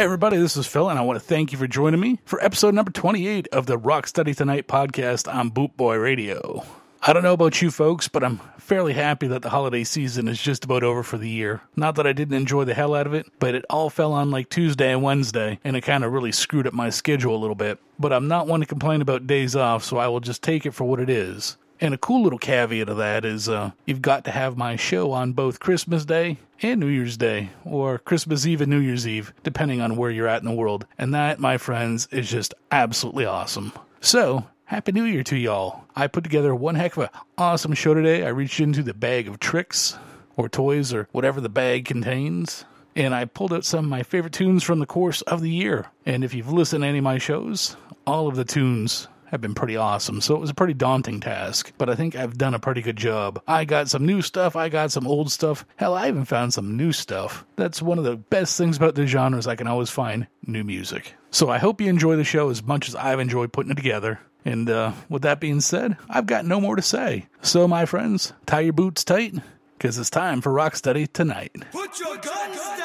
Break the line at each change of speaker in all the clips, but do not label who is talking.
Hey, everybody, this is Phil, and I want to thank you for joining me for episode number 28 of the Rocksteady Tonight podcast on Boot Boy Radio. I don't know about you folks, but I'm fairly happy that the holiday season is just about over for the year. Not that I didn't enjoy the hell out of it, but it all fell on like Tuesday and Wednesday, and it kind of really screwed up my schedule a little bit. But I'm not one to complain about days off, so I will just take it for what it is. And a cool little caveat of that is uh, you've got to have my show on both Christmas Day and New Year's Day, or Christmas Eve and New Year's Eve, depending on where you're at in the world. And that, my friends, is just absolutely awesome. So, Happy New Year to y'all. I put together one heck of an awesome show today. I reached into the bag of tricks, or toys, or whatever the bag contains. And I pulled out some of my favorite tunes from the course of the year. And if you've listened to any of my shows, all of the tunes have been pretty awesome. So it was a pretty daunting task, but I think I've done a pretty good job. I got some new stuff, I got some old stuff. Hell, I even found some new stuff. That's one of the best things about the genres. I can always find new music. So I hope you enjoy the show as much as I've enjoyed putting it together. And uh, with that being said, I've got no more to say. So, my friends, tie your boots tight because it's time for Rocksteady tonight.
Put your guns down,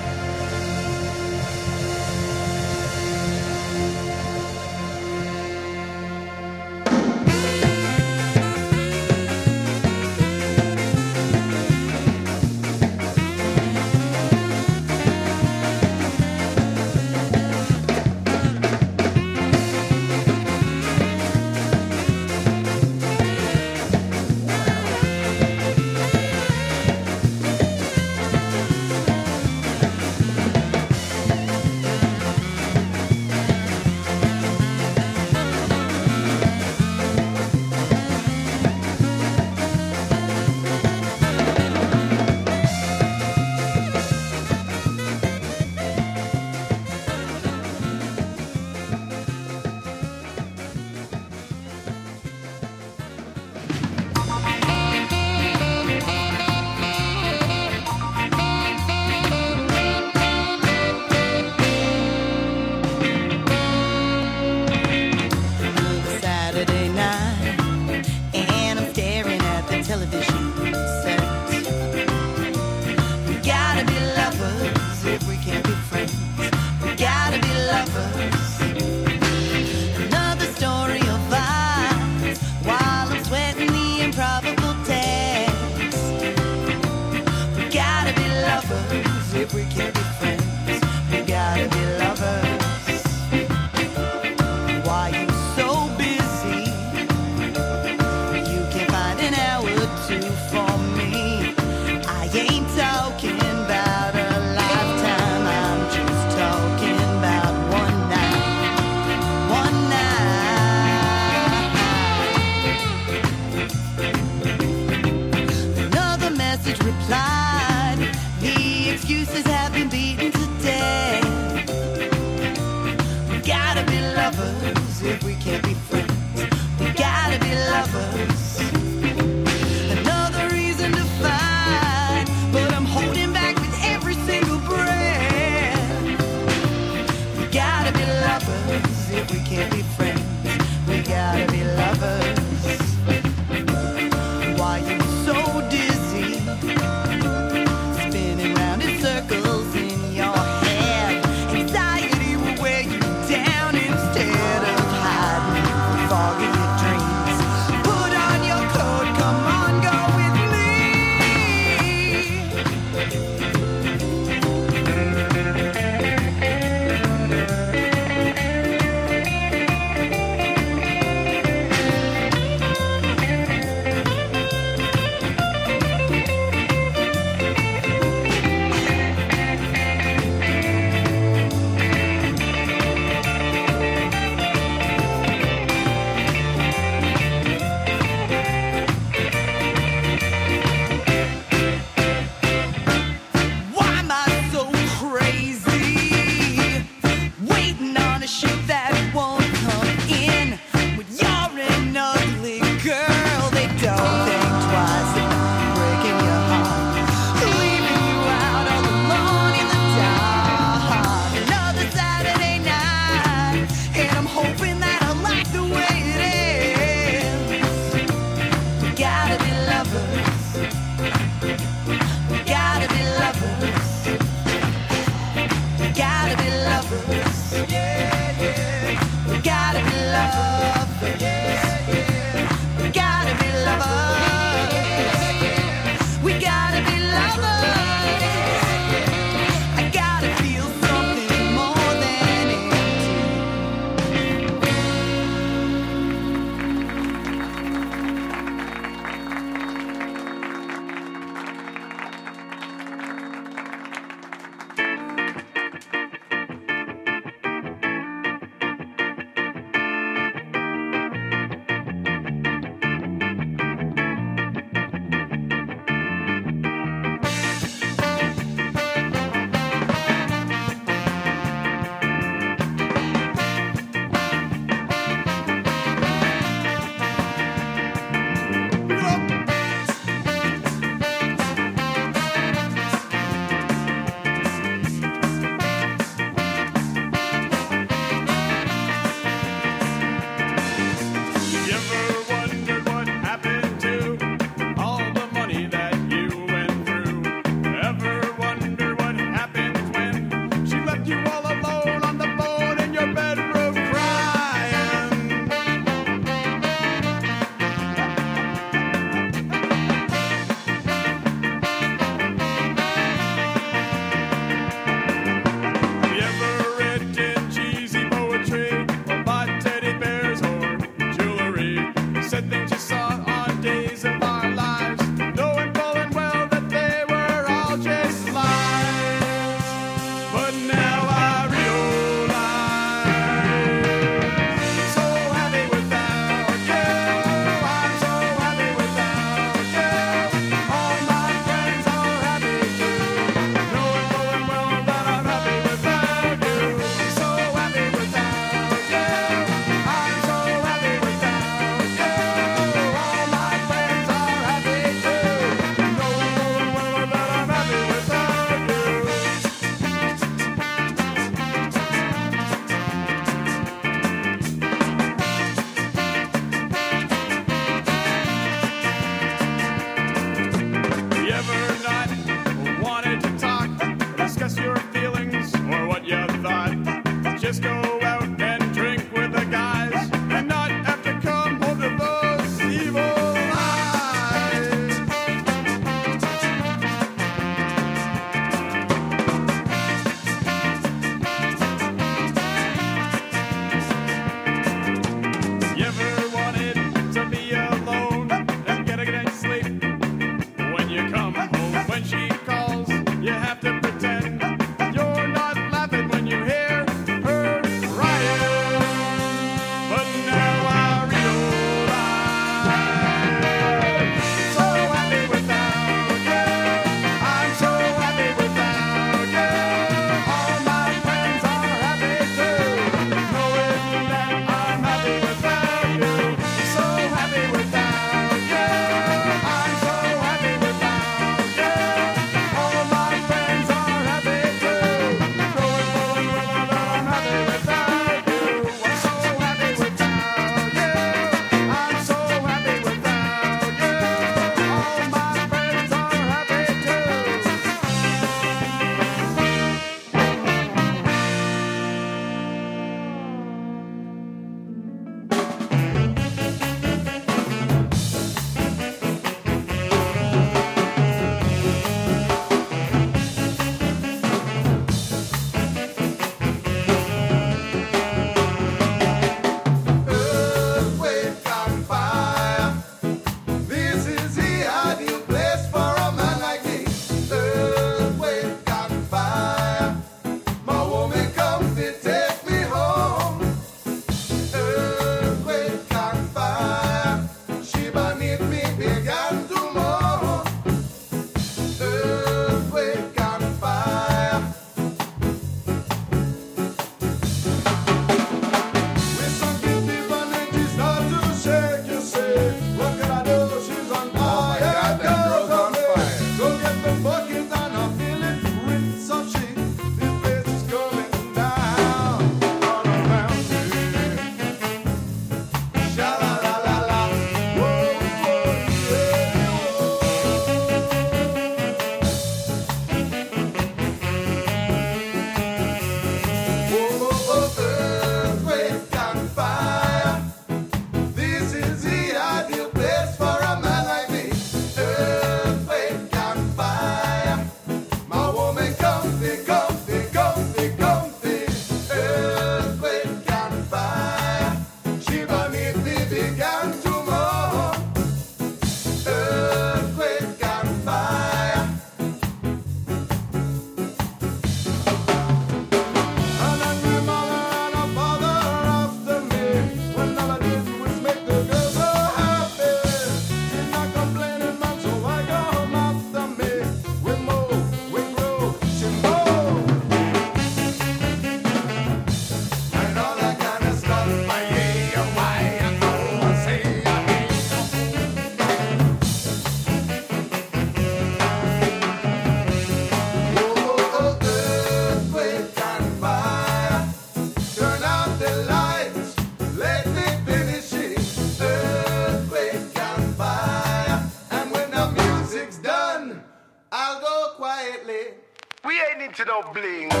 ain't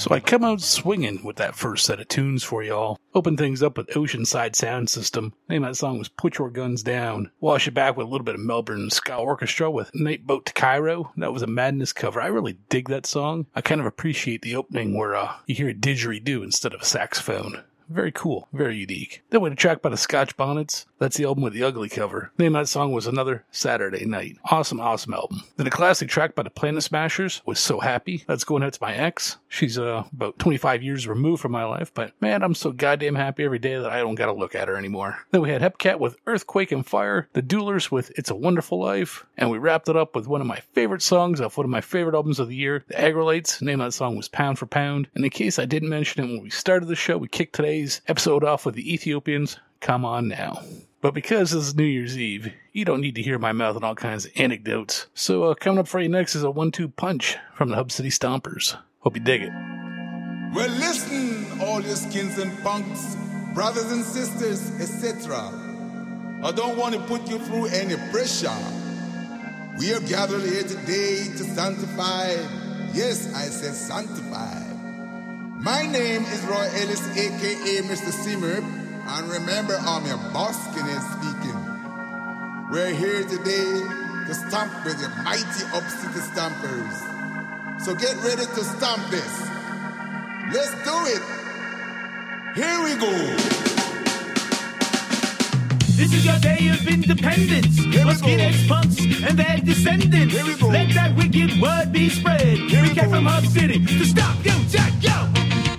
So
I
come out swinging with that first set of tunes for y'all. Open things up with Oceanside Sound System. Name of that song was Put Your Guns Down. Wash it back with a little bit of Melbourne Ska Orchestra with Night Boat to Cairo. That was a madness cover. I really dig that song. I kind of appreciate the opening where uh, you hear a didgeridoo instead of a saxophone. Very cool, very unique. Then we had a track by the Scotch Bonnets. That's the album with the ugly cover. The name of that song was Another Saturday Night. Awesome, awesome album. Then a classic track by the Planet Smashers was So Happy. That's going out to my ex. She's uh, about 25 years removed from my life, but man, I'm so goddamn happy every day that I don't gotta look at her anymore. Then we had Hepcat with Earthquake and Fire, The Duelers with It's a Wonderful Life, and we wrapped it up with one of my favorite songs off one of my favorite albums of the year, The Aggrolites. name of that song was Pound for Pound. And in case I didn't mention it when we started the show, we kicked today's episode off with the Ethiopians. Come on now. But because this is New Year's Eve, you don't need to hear my mouth and all kinds of anecdotes. So uh, coming up for you next is a one-two punch from the Hub City Stompers. Hope you dig it.
Well, listen, all your skins and punks, brothers and sisters, etc. I don't want to put you through any pressure. We are gathered here today to sanctify. Yes, I said sanctify. My name is Roy Ellis, aka Mr. Simmer, and remember, I'm your Boskin speaking. We're here today to stomp with the mighty City Stompers. So get ready to stomp this. Let's do it. Here we go.
This is your day of independence.
Here we
For
go.
punks, and their descendants.
Here we go.
Let that wicked word be spread.
Here
we
we
came from Hub City to stop you, Jack, yo!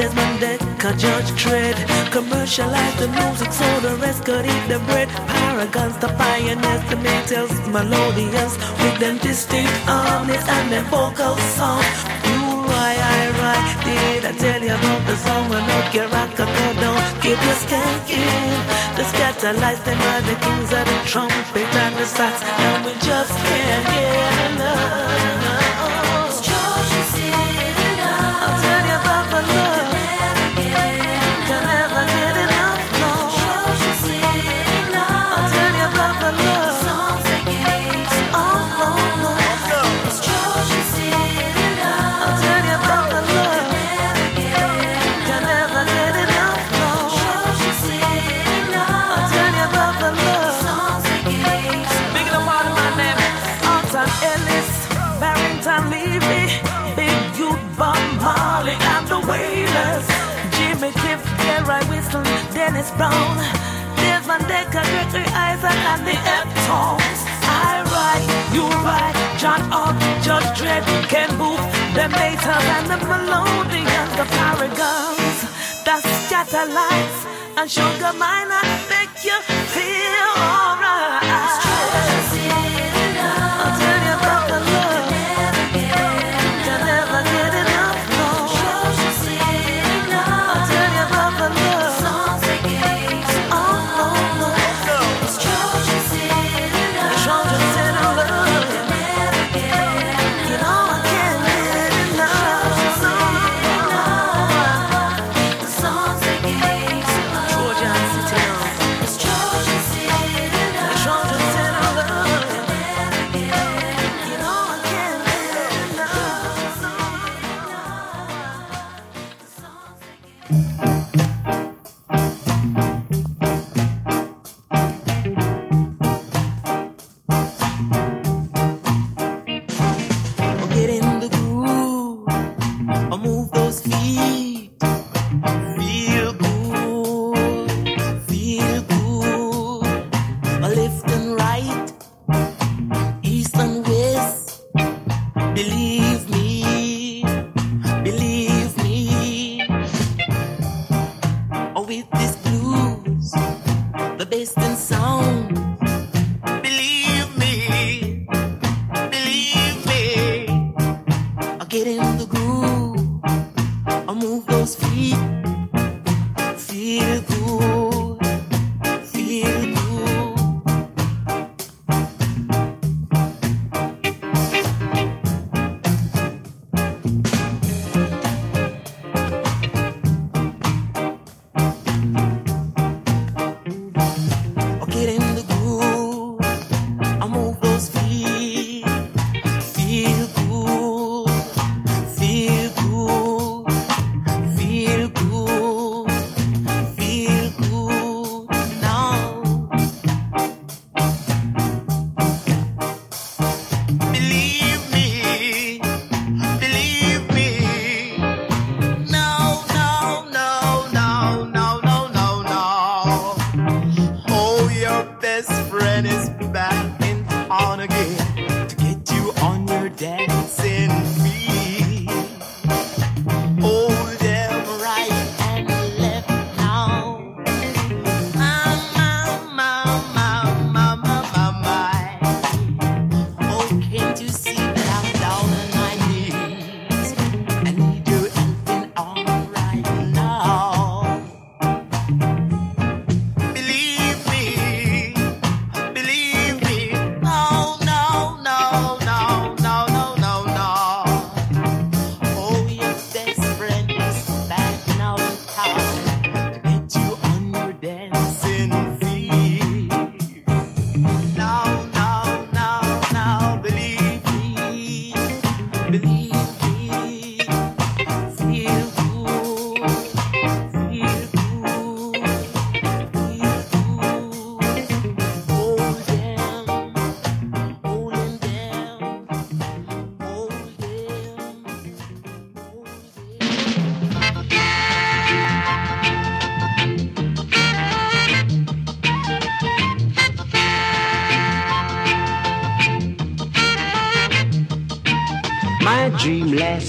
Desmond none judge trade. Commercialize the music so the rest could eat the bread. Paragons, the pioneers, the Maytals, melodious with them distinct harmonies and their vocal song. You why I write, did I tell you about the song? I know you rock a pedal, keep your skanking. The Skatalites, They are the kings of the trumpet and the sax, and we just can't get enough. is brown. There's my decorated eyes and the Heptones. I write, you write. John Up, Judge Dread, Ken Boothe, the Maytals and the Melodians, the Paragons, the Skatalites, and Sugar Minott make you feel.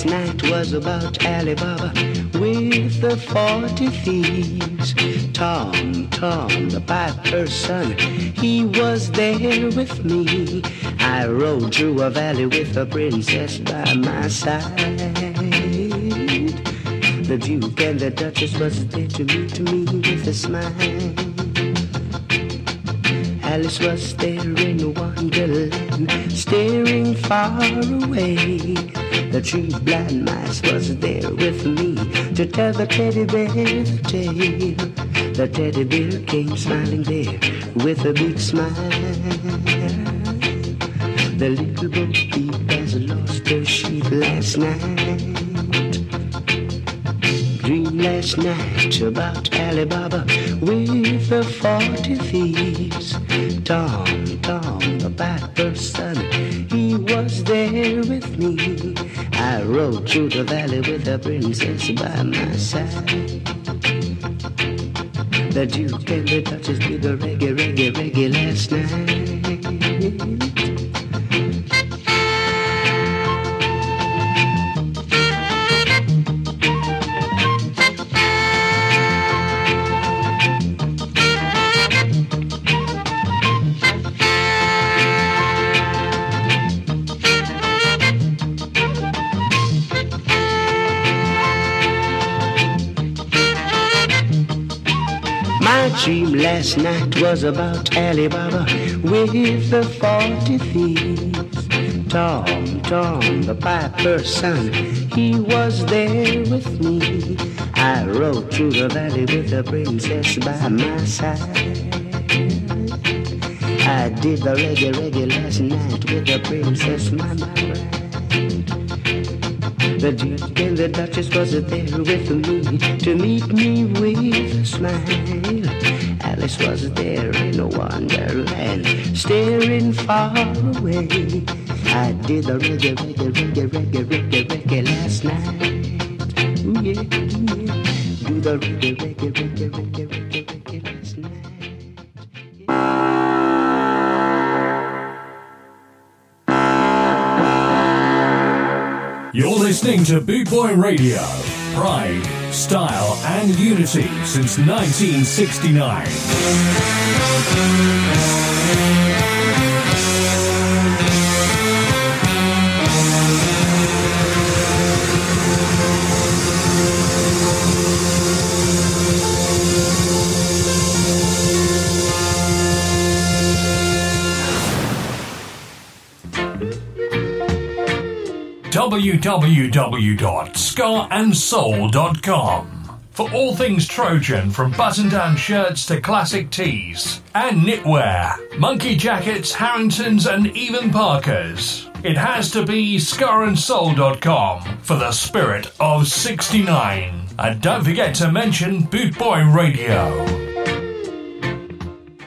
last night was about Alibaba with the forty thieves. Tom, Tom, the piper's son, he was there with me. I rode through a valley with a princess by my side. The Duke and the Duchess was there to meet me with a smile. Alice was there in Wonderland, staring far away. The tree blind mice was there with me to tell the teddy bear tale. The teddy bear came smiling there with a big smile. The little bo peep has lost her sheep last night. Dream last night about Alibaba with the forty thieves. Tom, Tom, the piper's Through the valley with the princess by my side. The Duke and the Duchess did the reggae, reggae, reggae last night. Last night was about Alibaba with the forty thieves. Tom, Tom, the piper's son, he was there with me. I rode through the valley with the princess by my side. I did the reggae, reggae last night with the princess, my, bride. The Duke and the Duchess was there with me to meet me with a smile. Alice was there in a wonderland, staring far away. I did the reggae, reggae, reggae, reggae, reggae, reggae last night. Yeah, yeah. Do the reggae, reggae, reggae, reggae, reggae, reggae last night.
You're listening to Boot Boy Radio. Pride, style, and unity since 1969. www.scarandsoul.com for all things Trojan from button down shirts to classic tees and knitwear, monkey jackets, Harringtons, and even Parkers. It has to be scarandsoul.com for the spirit of 69. And don't forget to mention Boot Boy Radio.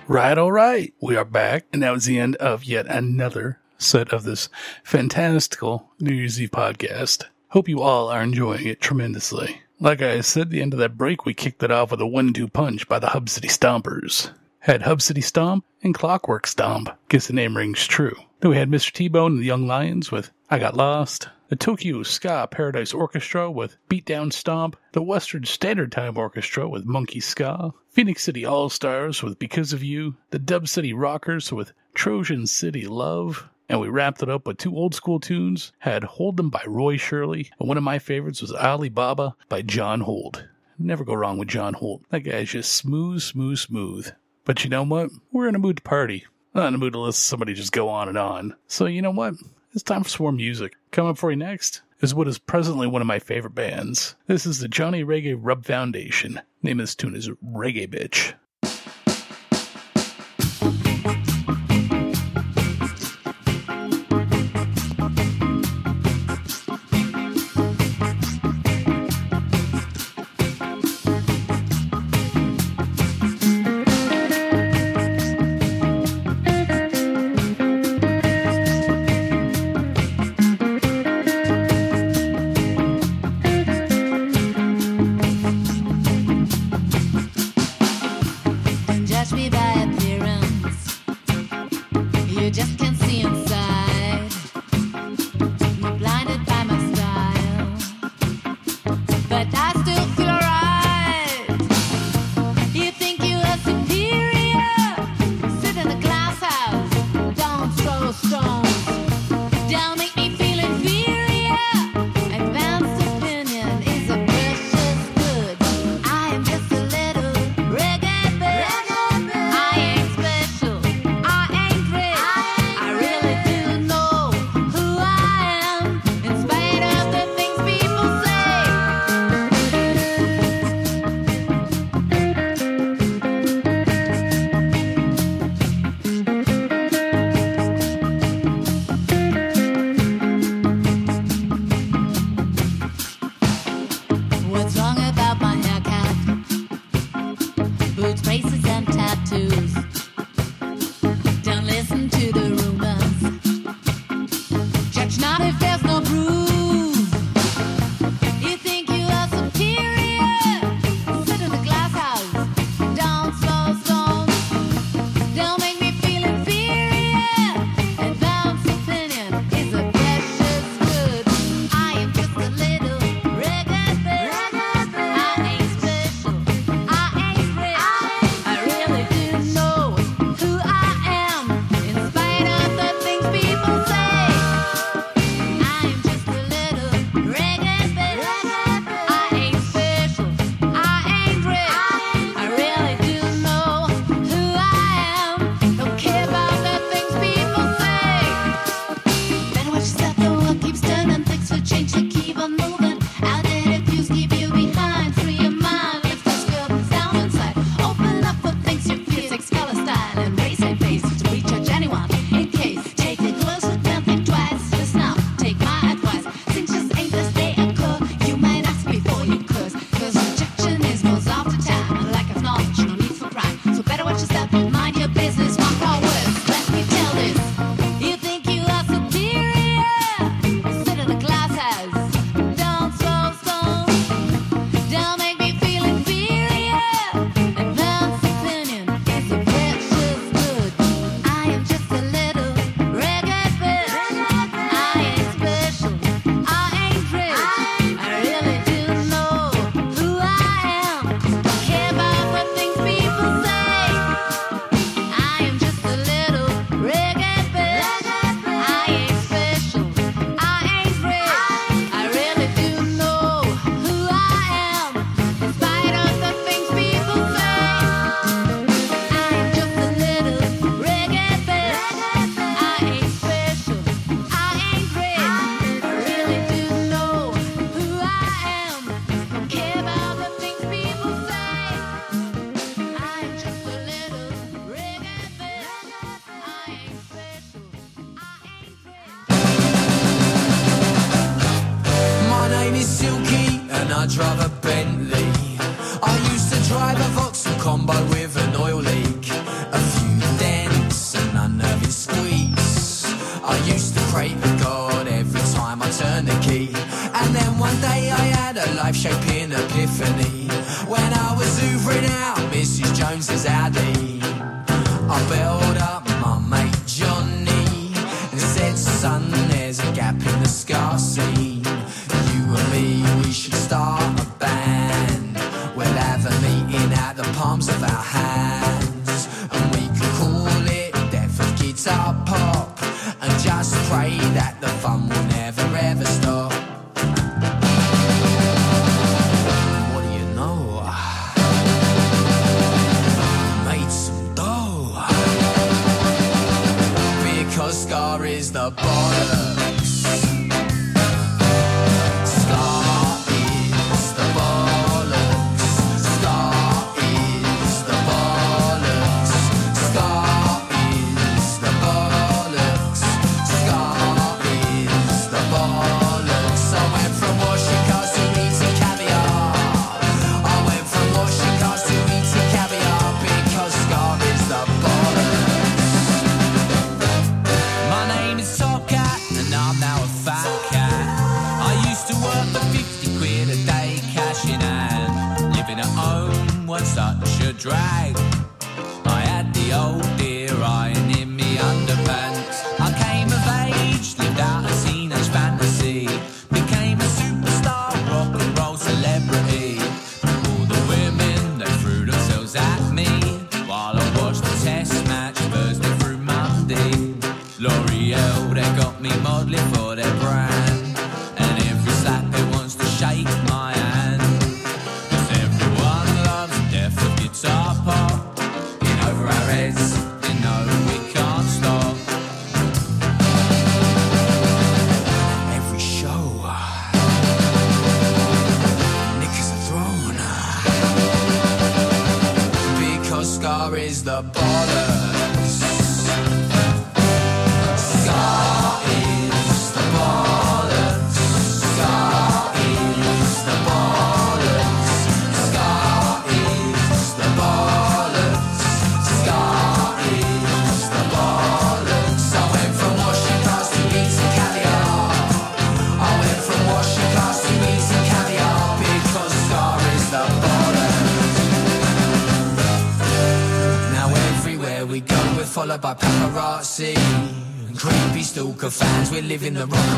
Right, all right. We are back, and that was the end of yet another set of this fantastical New Year's Eve podcast. Hope you all are enjoying it tremendously. Like I said, the end of that break, we kicked it off with a one-two punch by the Hub City Stompers. Had Hub City Stomp and Clockwork Stomp. Guess the name rings true. Then we had Mr. T-Bone and the Young Lions with I Got Lost. The Tokyo Ska Paradise Orchestra with Beatdown Stomp. The Western Standard Time Orchestra with Monkey Ska. Phoenix City All Stars with Because of You. The Dub City Rockers with Trojan City Love. And we wrapped it up with two old school tunes. Had Hold 'em by Roy Shirley. And one of my favorites was Alibaba by John Holt. Never go wrong with John Holt. That guy's just smooth, smooth, smooth. But you know what? We're in a mood to party. Not in a mood to listen to somebody just go on and on. So you know what? It's time for some more music. Coming up for you next is what is presently one of my favorite bands. This is the Johnny Reggae Rub Foundation. Name of this tune is Reggae Bitch.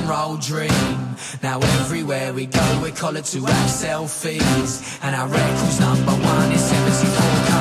roll dream. Now everywhere we go, we're collared to have selfies. And our record's number one is 74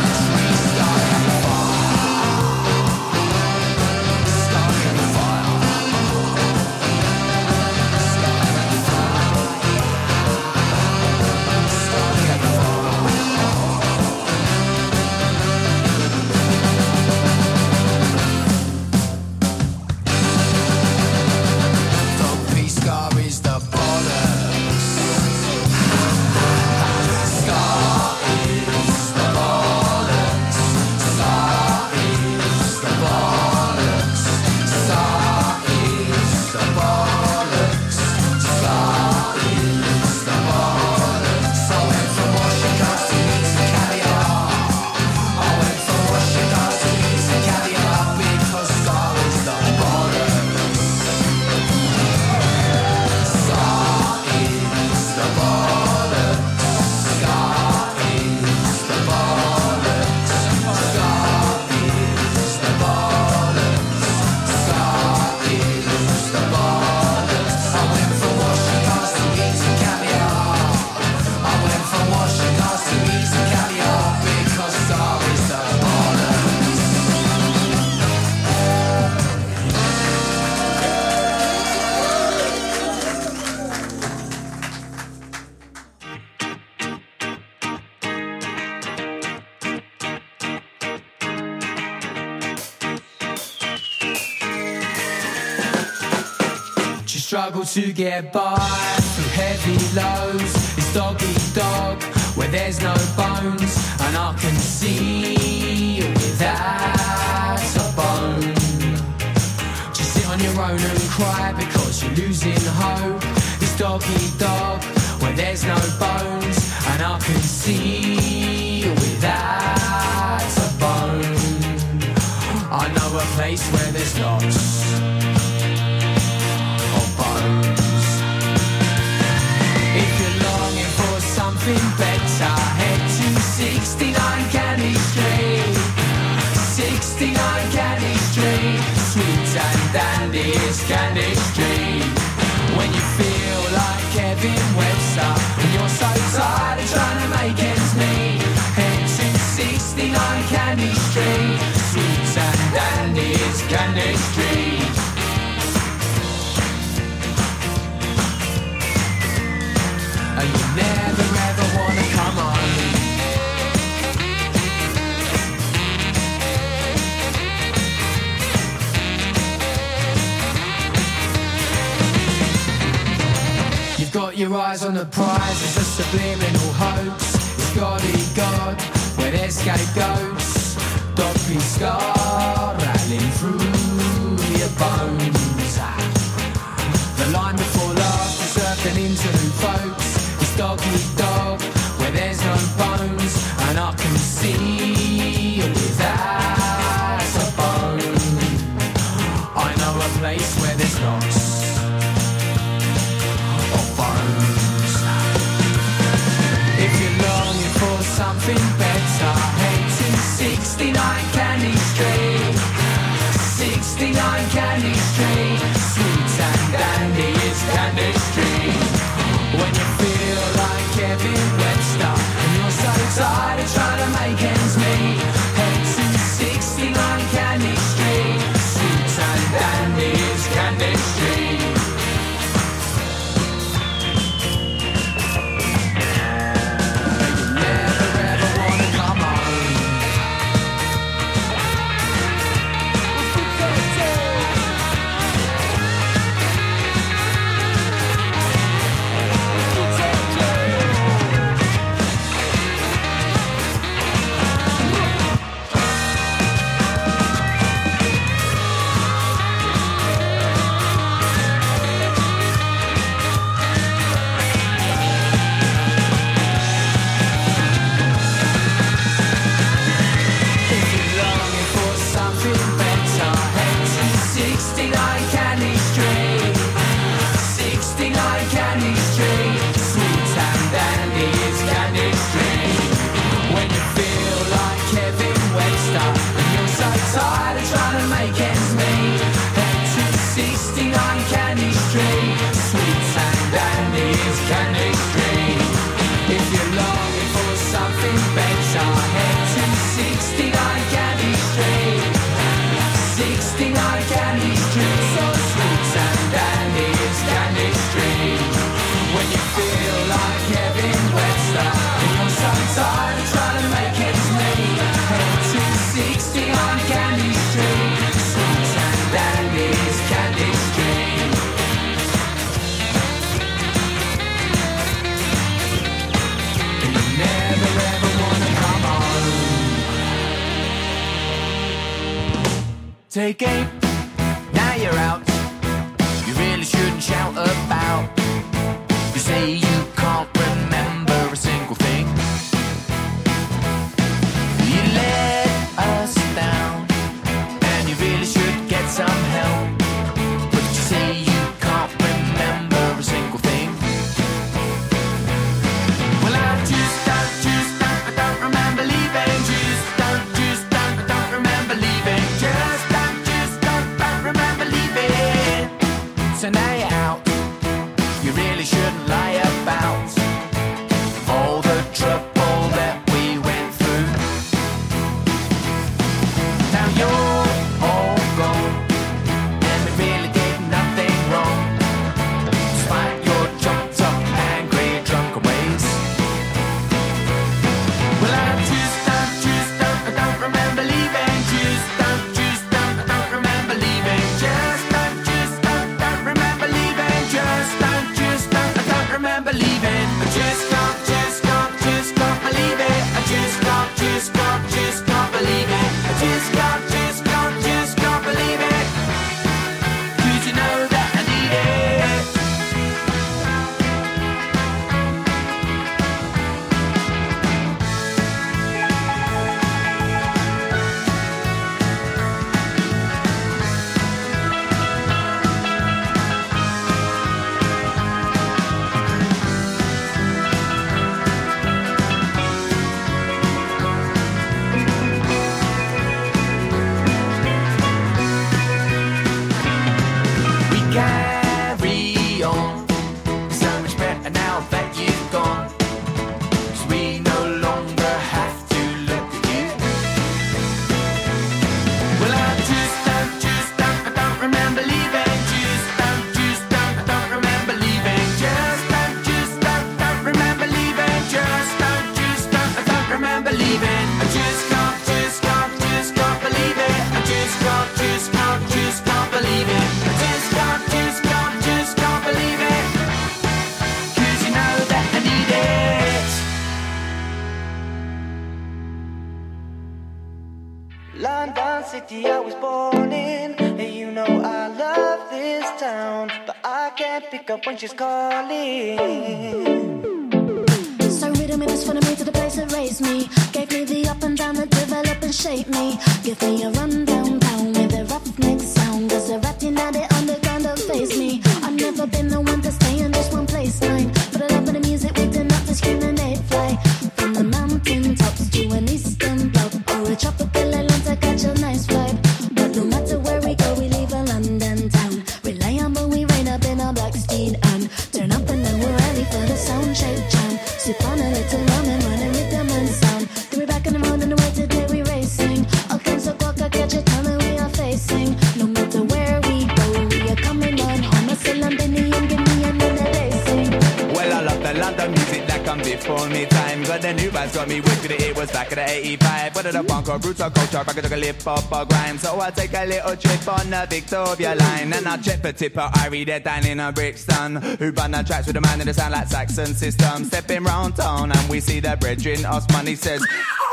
to get by through heavy lows. It's dog eat dog where there's no bones, and I can see you without a bone. Just sit on your own and cry because you're losing hope. It's dog eat dog where there's no bones, and I can see you without a bone. I know a place where there's lots. dandies can exchange. When you feel like Kevin Webster and you're so tired of trying to make ends meet, head to 69 Candy Street. Sweets and dandies can exchange. And you never your eyes on the prize, it's a subliminal hoax. It's Goddy God, where there's scapegoats, dopey scar rattling through your bones. The line before last is an interlude, folks. standing. Take aim.
A little
trip on the Victoria line. And I check for tipper. I read it down in a Brixton. Who run the tracks with a man in the sound like Saxon system. Stepping round town and we see the brethren. He says,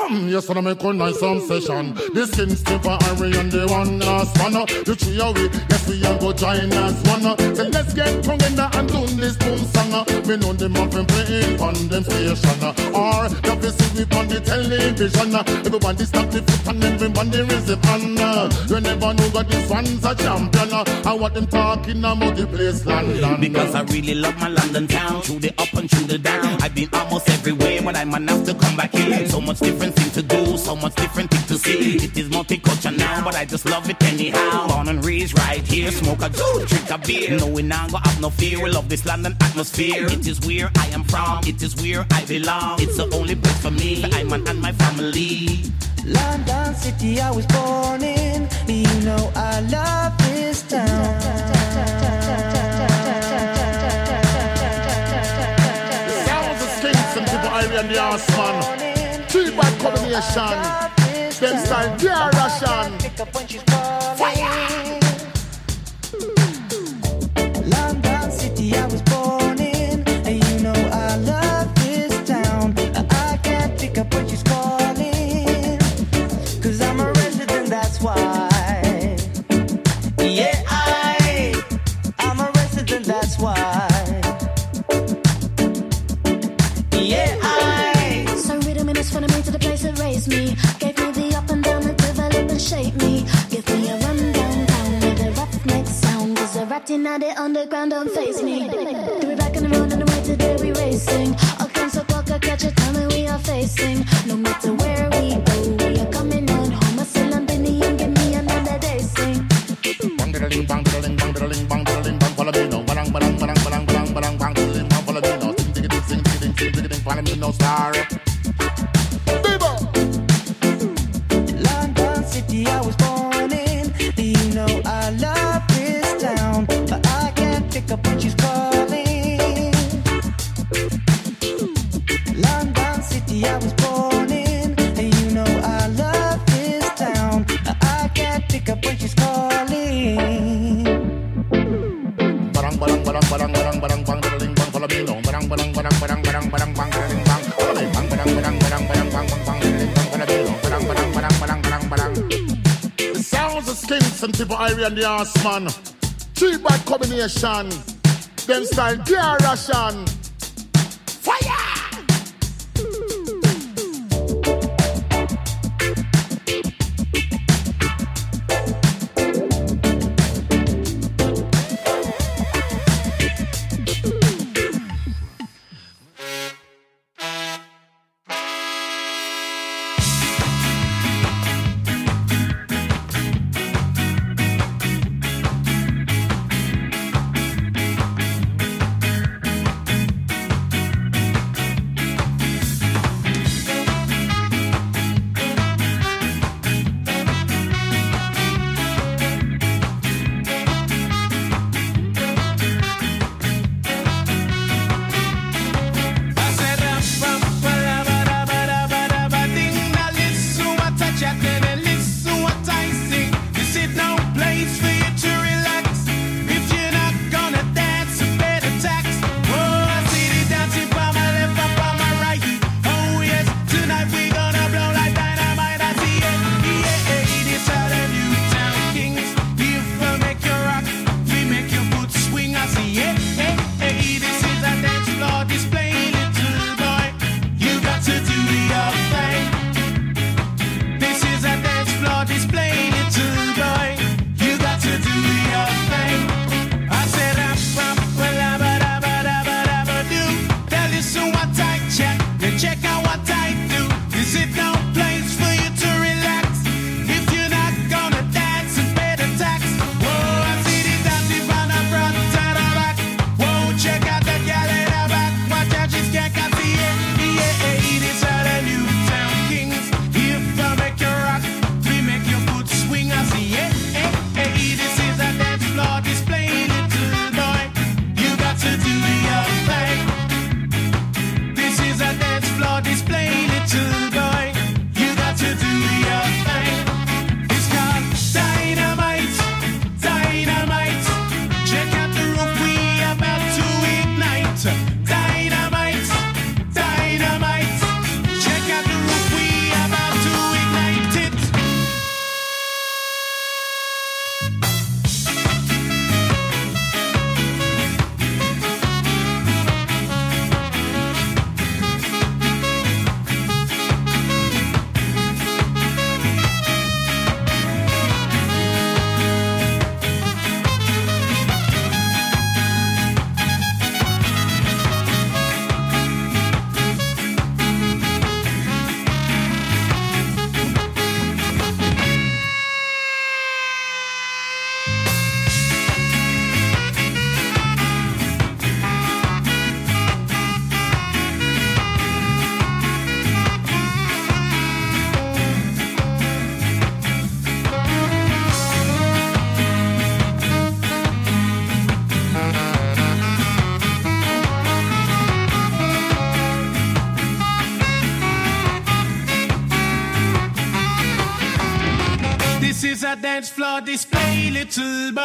Um, yes, I make a nice some session. This Kingston for Harry and the one last one. uh, The three we, yes, we are go join us one. uh. So let's get together and do this boom song. uh. We know them up and playing on them station. Uh. Or the visit we on the television. Everybody stop the foot and everybody raise the hand. You never know that this one's a champion. And what them talking about the place London.
Because I really love my London town, through the up and through the down. I've been almost everywhere, but I'm have to come back here. So much different thing to do, so much different thing to see. It is multicultural now, but I just love it anyhow. Born and raised right here, smoke a good drink a beer. No, we now go have no fear. We love this London atmosphere. It is where I am from, it is where I belong. It's the only place for me, I'm and my family.
London City, I was born in. You know I love this town.
Sounds of Kingston, people, Harry and the Ass Man. Three bad combination. Them style, yeah, Russian.
London Cause
the ratting at the underground don't face me. We back on the road and the way today we racing.
The Man. Three bad combination. Them style, yeah, Russian.
一
番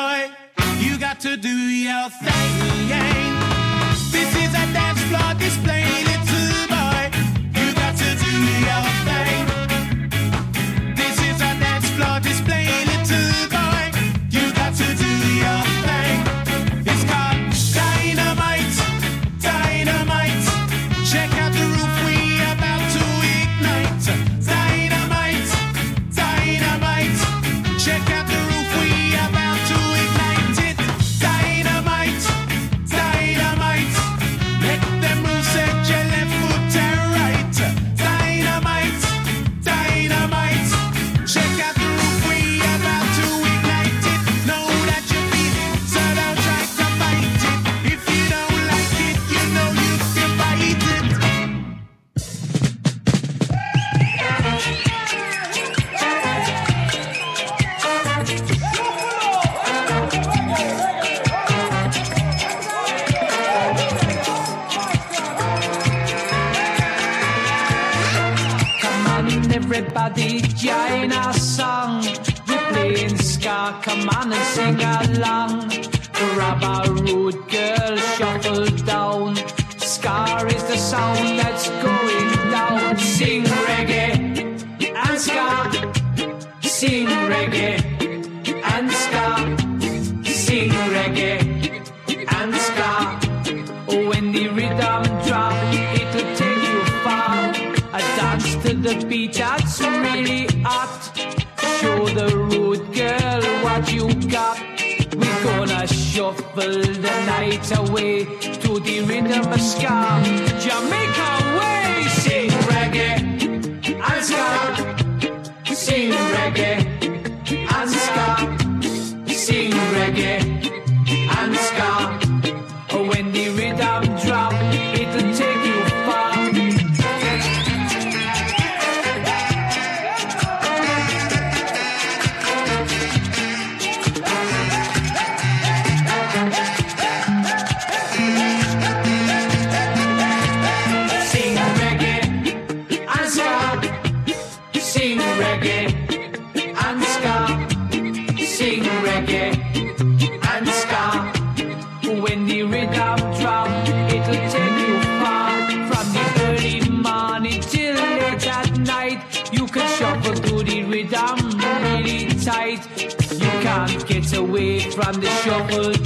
on the shuffle.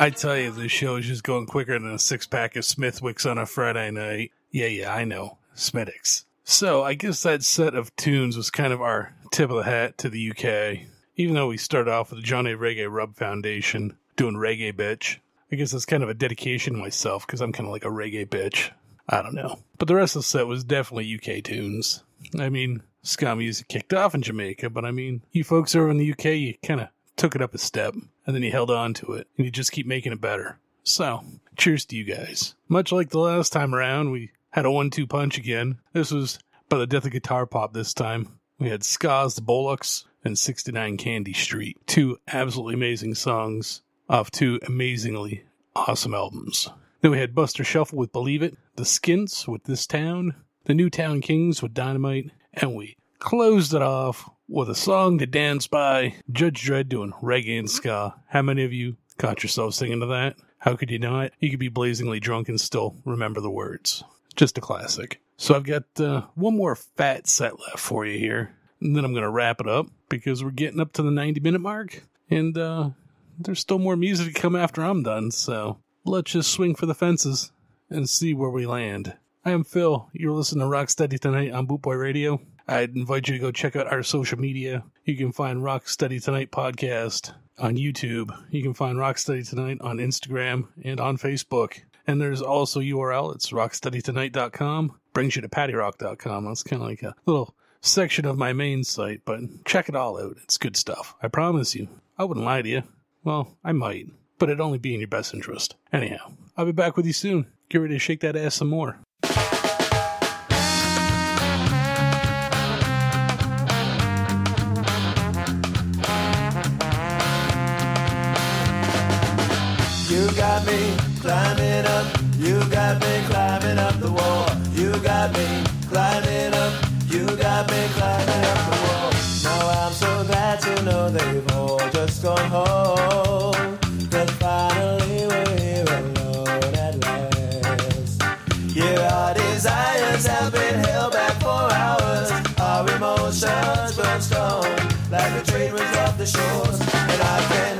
I tell you, this show is just going quicker than a six pack of Smithwick's on a Friday night. Yeah, yeah, I know. Smithwick's. So I guess that set of tunes was kind of our tip of the hat to the UK. Even though we started off with the Johnny Reggae Rub Foundation doing reggae bitch. I guess that's kind of a dedication to myself because I'm kind of like a reggae bitch. I don't know. But the rest of the set was definitely UK tunes. I mean, ska music kicked off in Jamaica, but I mean, you folks over in the UK, you kind of took it up a step and then you held on to it and you just keep making it better. So, cheers to you guys. Much like the last time around, we had a one two punch again. This was by the Death of Guitar Pop this time. We had Ska's The Bollocks and 69 Candy Street. Two absolutely amazing songs off two amazingly awesome albums. Then we had Buster Shuffle with Believe It, The Skins with This Town, The Newtown Kings with Dynamite, and we closed it off with a song to dance by Judge Dread doing reggae and ska. How many of you caught yourselves singing to that? How could you not? You could be blazingly drunk and still remember the words. Just a classic. So I've got uh, one more fat set left for you here, and then I'm going to wrap it up because we're getting up to the 90 minute mark, and uh, there's still more music to come after I'm done. So let's just swing for the fences and see where we land. I am Phil. You're listening to Rocksteady tonight on Bootboy Radio. I'd invite you to go check out our social media. You can find Rocksteady Tonight podcast on YouTube. You can find Rocksteady Tonight on Instagram and on Facebook. And there's also URL. It's rocksteadytonight.com. Brings you to pattyrock.com. That's kind of like a little section of my main site, but check it all out. It's good stuff. I promise you. I wouldn't lie to you. Well, I might, but it'd only be in your best interest. Anyhow, I'll be back with you soon. Get ready to shake that ass some more.
You got me climbing up, you got me climbing up the wall. You got me climbing up, you got me climbing up the wall. Now I'm so glad to know they've all just gone home. Cause finally we're here alone at last. Yeah, our desires have been held back for hours. Our emotions burn strong, like the train runs off the shores. And I can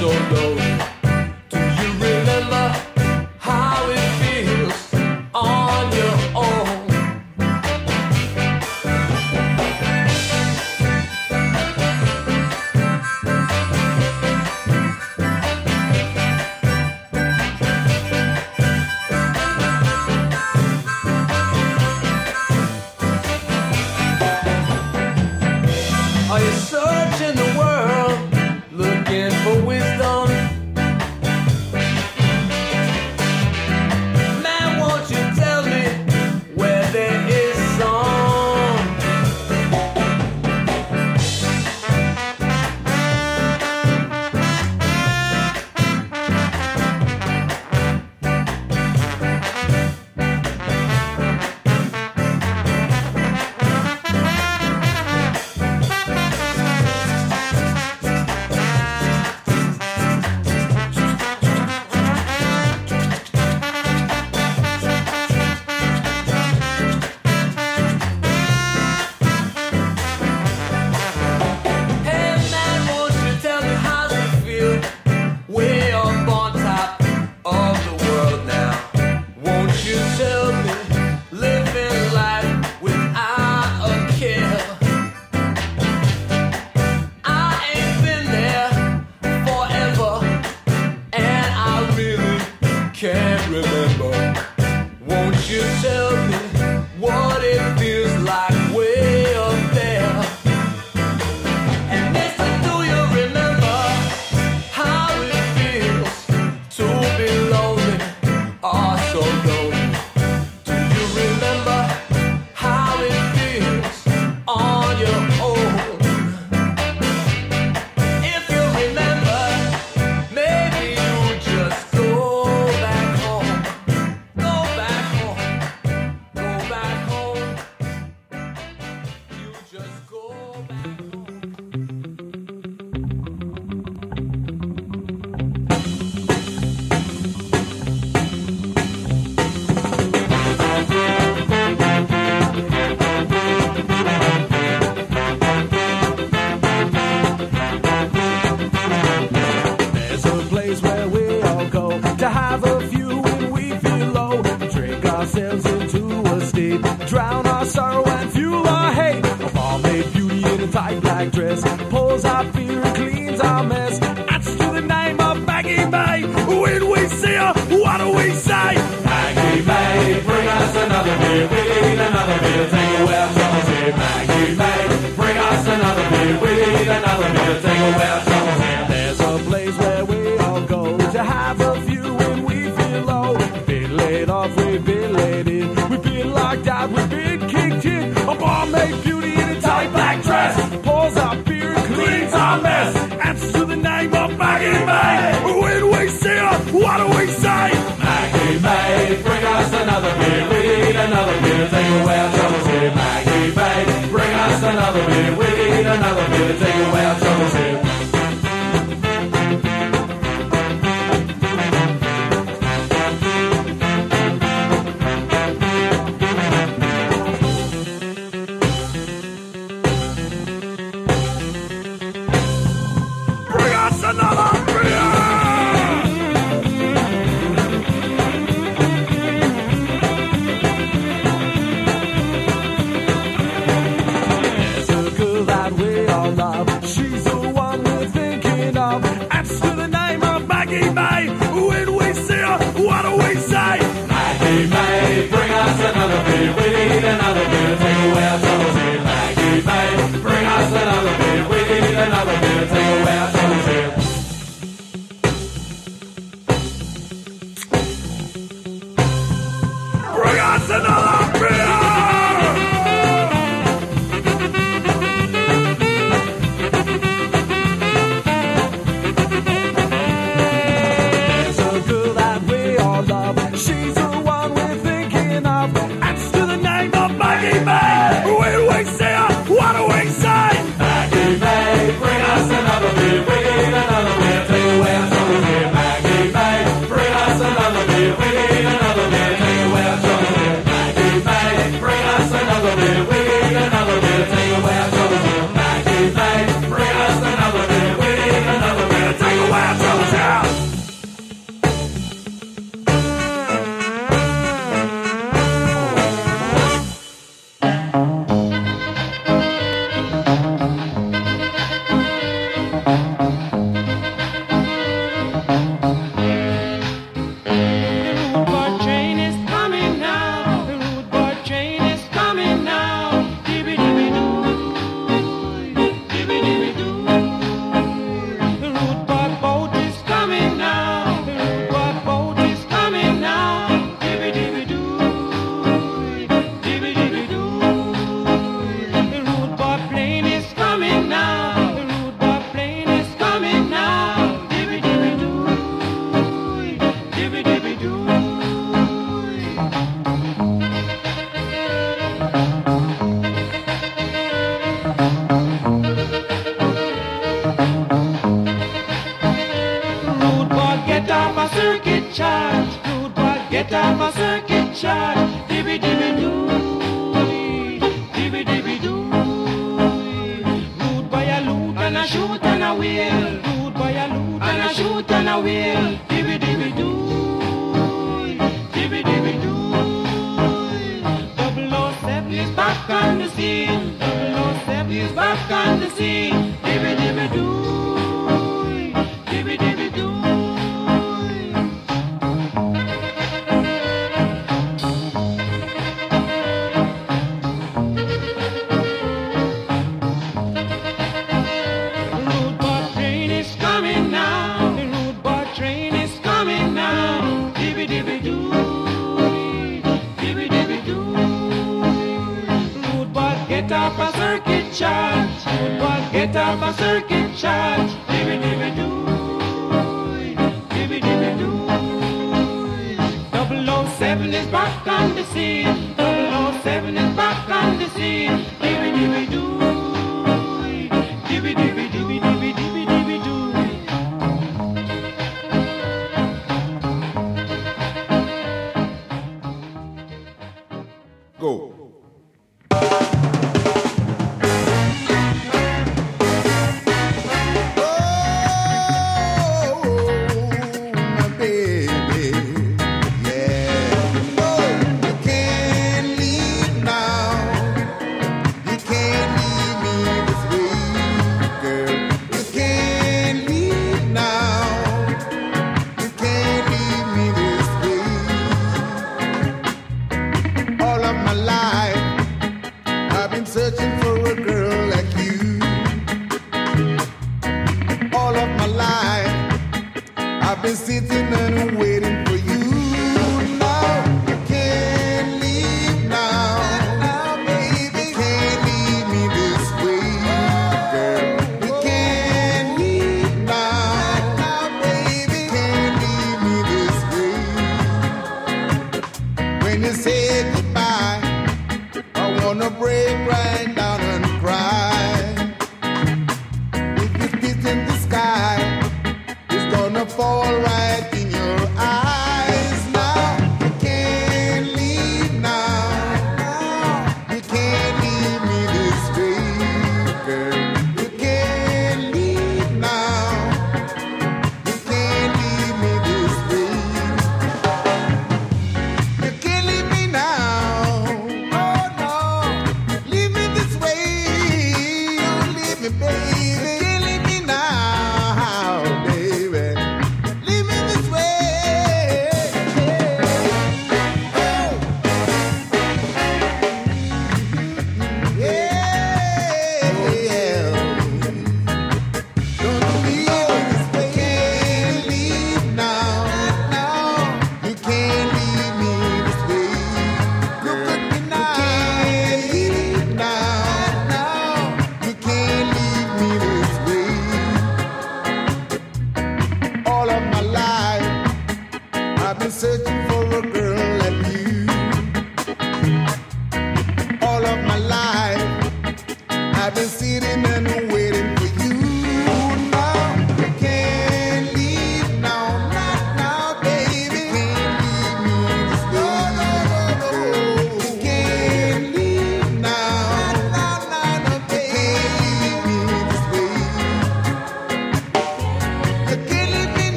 so
low.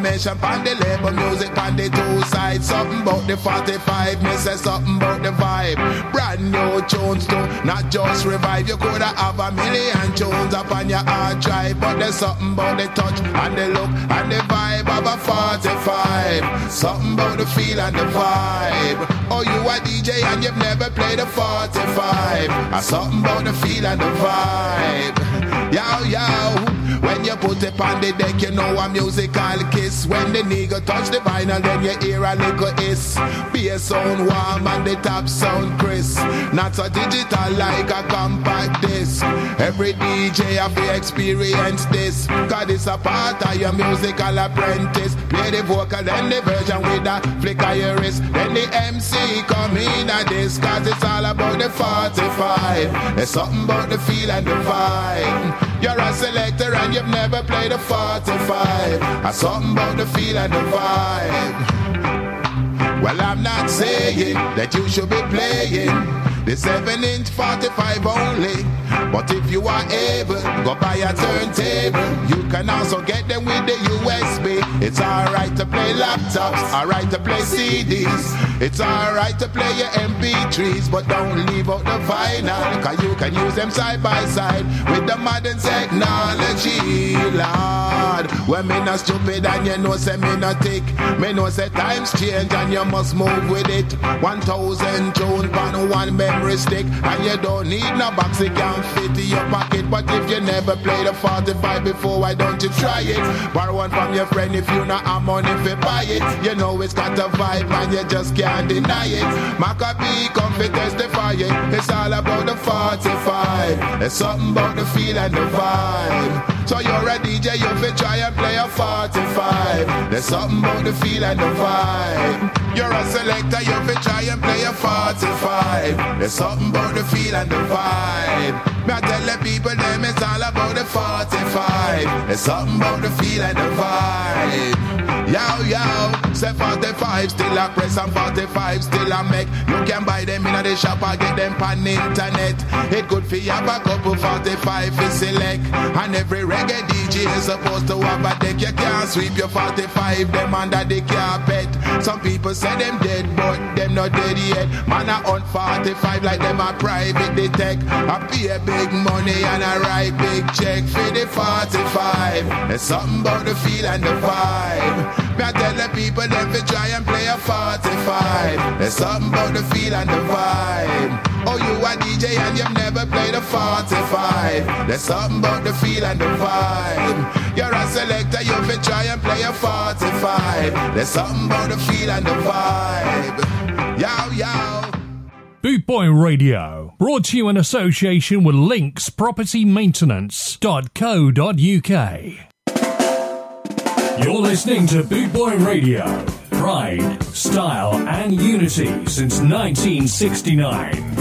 Information on the label, music on the two sides. Something about the 45, me say something about the vibe. Brand new tunes too, not just revive. You coulda have a million tunes up on your hard drive, but there's something about the touch and the look and the vibe of a 45. Something about the feel and the vibe. Oh, you a DJ and you've never played a 45. And something about the feel and the vibe. Yow, yow. When you put it on the deck, you know a musical kiss. When the nigga touch the vinyl, then you hear a little hiss. Bass sound warm and the top sound crisp. Not so digital like a compact disc. Every DJ have to experience this. Cause it's a part of your musical apprentice. Play the vocal, then the version with a flick of your wrist. Then the MC come in at this. Cause it's all about the 45. There's something about the feel and the vibe. You're a selector and you've never played a 45. And something about the feel and the vibe. Well, I'm not saying that you should be playing the 7 inch 45 only. But if you are able, go buy a turntable. You can also get them with the USB. It's alright to play laptops, alright to play CDs. It's alright to play your MP3s, but don't leave out the vinyl. Cause you can use them side by side with the modern technology, Lord. When me not stupid and you know say me not tick. Me know say times change and you must move with it. 1000 tune on one memory stick. And you don't need no box, it can fit in your pocket. But if you never played a 45 before, why don't you try it? Borrow one from your friend if you not have money if you buy it. You know it's got a vibe and you just can't deny it. Macka B come fi testify it. It's all about the 45. It's something about the feel and the vibe. So you're a DJ, you fi try and play a 45. There's something about the feel and the vibe. You're a selector, you fi try and play a 45. There's something about the feel and the vibe. Me I tell the people them it's all about the 45. There's something about the feel and the vibe. Yow, yow, say 45 still I press and 45 still I make. You can buy them in the shop or get them on internet. It good for you have a couple 45 to select. And every reggae DJ is supposed to have a deck. You can't sweep your 45 them under the carpet. Some people say them dead, but them not dead yet. Man a on 45 like them a private detect. I pay big money and I write big check for the 45. There's something about the feel and the vibe. Tell the people them try and play a 45. There's something about the feel and the vibe. Oh, you a DJ and you've never played a 45. There's something about the feel and the vibe. You're a selector, you try and play a 45. There's something about the feel and the vibe. Yow, yow.
Boot Boy Radio, brought to you in association with Links Property Maintenance.co.uk. You're listening to Boot Boy Radio. Pride, style, and unity since 1969.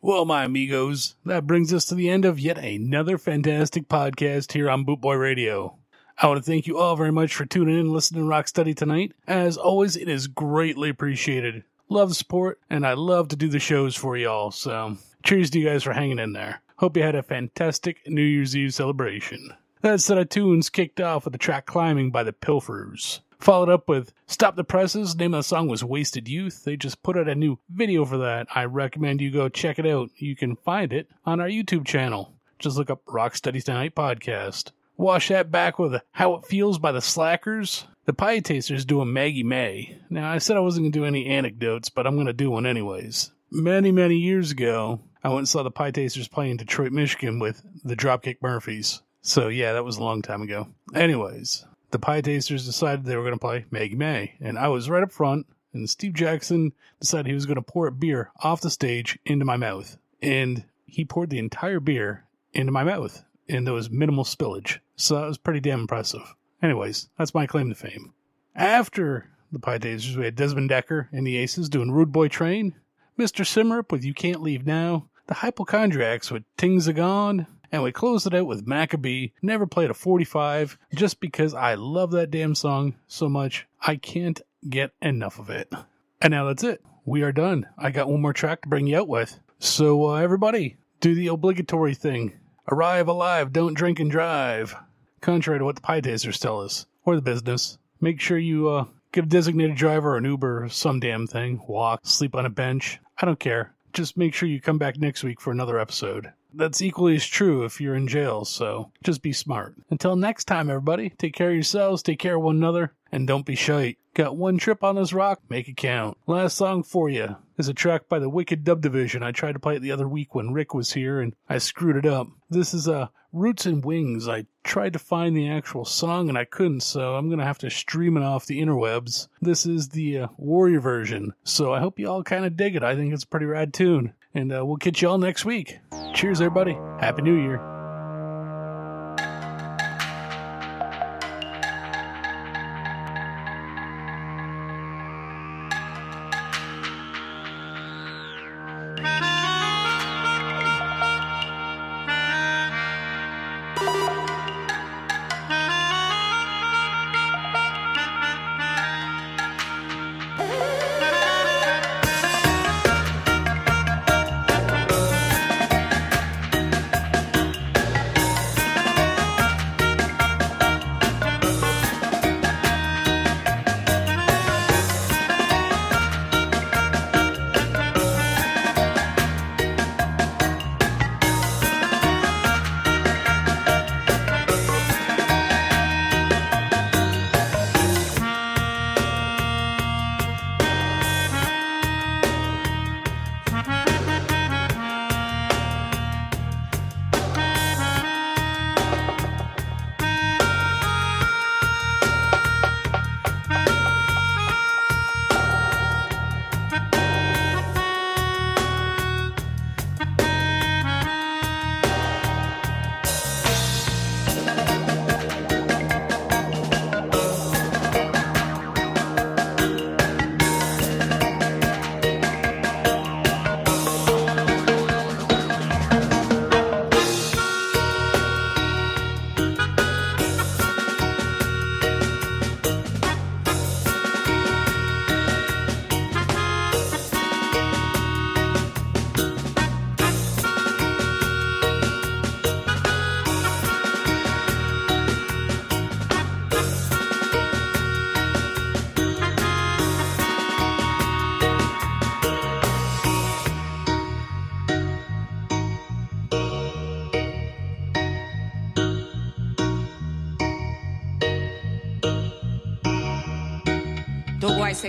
Well, my amigos, that brings us to the end of yet another fantastic podcast here on Boot Boy Radio. I want to thank you all very much for tuning in and listening to Rocksteady tonight. As always, it is greatly appreciated. Love the support, and I love to do the shows for y'all. So, cheers to you guys for hanging in there. Hope you had a fantastic New Year's Eve celebration. That set of tunes kicked off with the track Climbing by the Pilfers. Followed up with Stop the Presses. Name of the song was Wasted Youth. They just put out a new video for that. I recommend you go check it out. You can find it on our YouTube channel. Just look up Rocksteady Tonight Podcast. Wash that back with How It Feels by the Slackers. The Pietasters doing Maggie May. Now, I said I wasn't going to do any anecdotes, but I'm going to do one anyways. Many, many years ago, I went and saw the Pietasters play in Detroit, Michigan with the Dropkick Murphys. So, yeah, that was a long time ago. Anyways, the Pietasters decided they were going to play Maggie May, and I was right up front, and Steve Jackson decided he was going to pour a beer off the stage into my mouth. And he poured the entire beer into my mouth, and there was minimal spillage. So that was pretty damn impressive. Anyways, that's my claim to fame. After the Pietasters, we had Desmond Dekker and the Aces doing Rude Boy Train, Mr. Simmerup with You Can't Leave Now, the Hypochondriacs with Tings Gone, and we closed it out with Macka B, Never Played a 45, just because I love that damn song so much, I can't get enough of it. And now that's it. We are done. I got one more track to bring you out with. So, uh, everybody, do the obligatory thing. Arrive alive, don't drink and drive. Contrary to what the Pietasters tell us, or the business. Make sure you uh, get a designated driver an Uber or some damn thing. Walk, sleep on a bench. I don't care. Just make sure you come back next week for another episode. That's equally as true if you're in jail, so just be smart. Until next time, everybody, take care of yourselves, take care of one another, and don't be shy. Got one trip on this rock? Make it count. Last song for you is a track by the Wicked Dub Division. I tried to play it the other week when Rick was here and I screwed it up. This is uh, Roots and Wings. I tried to find the actual song and I couldn't, so I'm gonna have to stream it off the interwebs. This is the uh, Warrior version, so I hope you all kind of dig it. I think it's a pretty rad tune. And uh, we'll catch you all next week. Cheers, everybody. Happy New Year.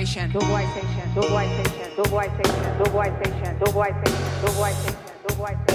Station. The Voice Station. The Voice Station. The Voice Station. The Voice Station. The Voice Station. The Station. The Station.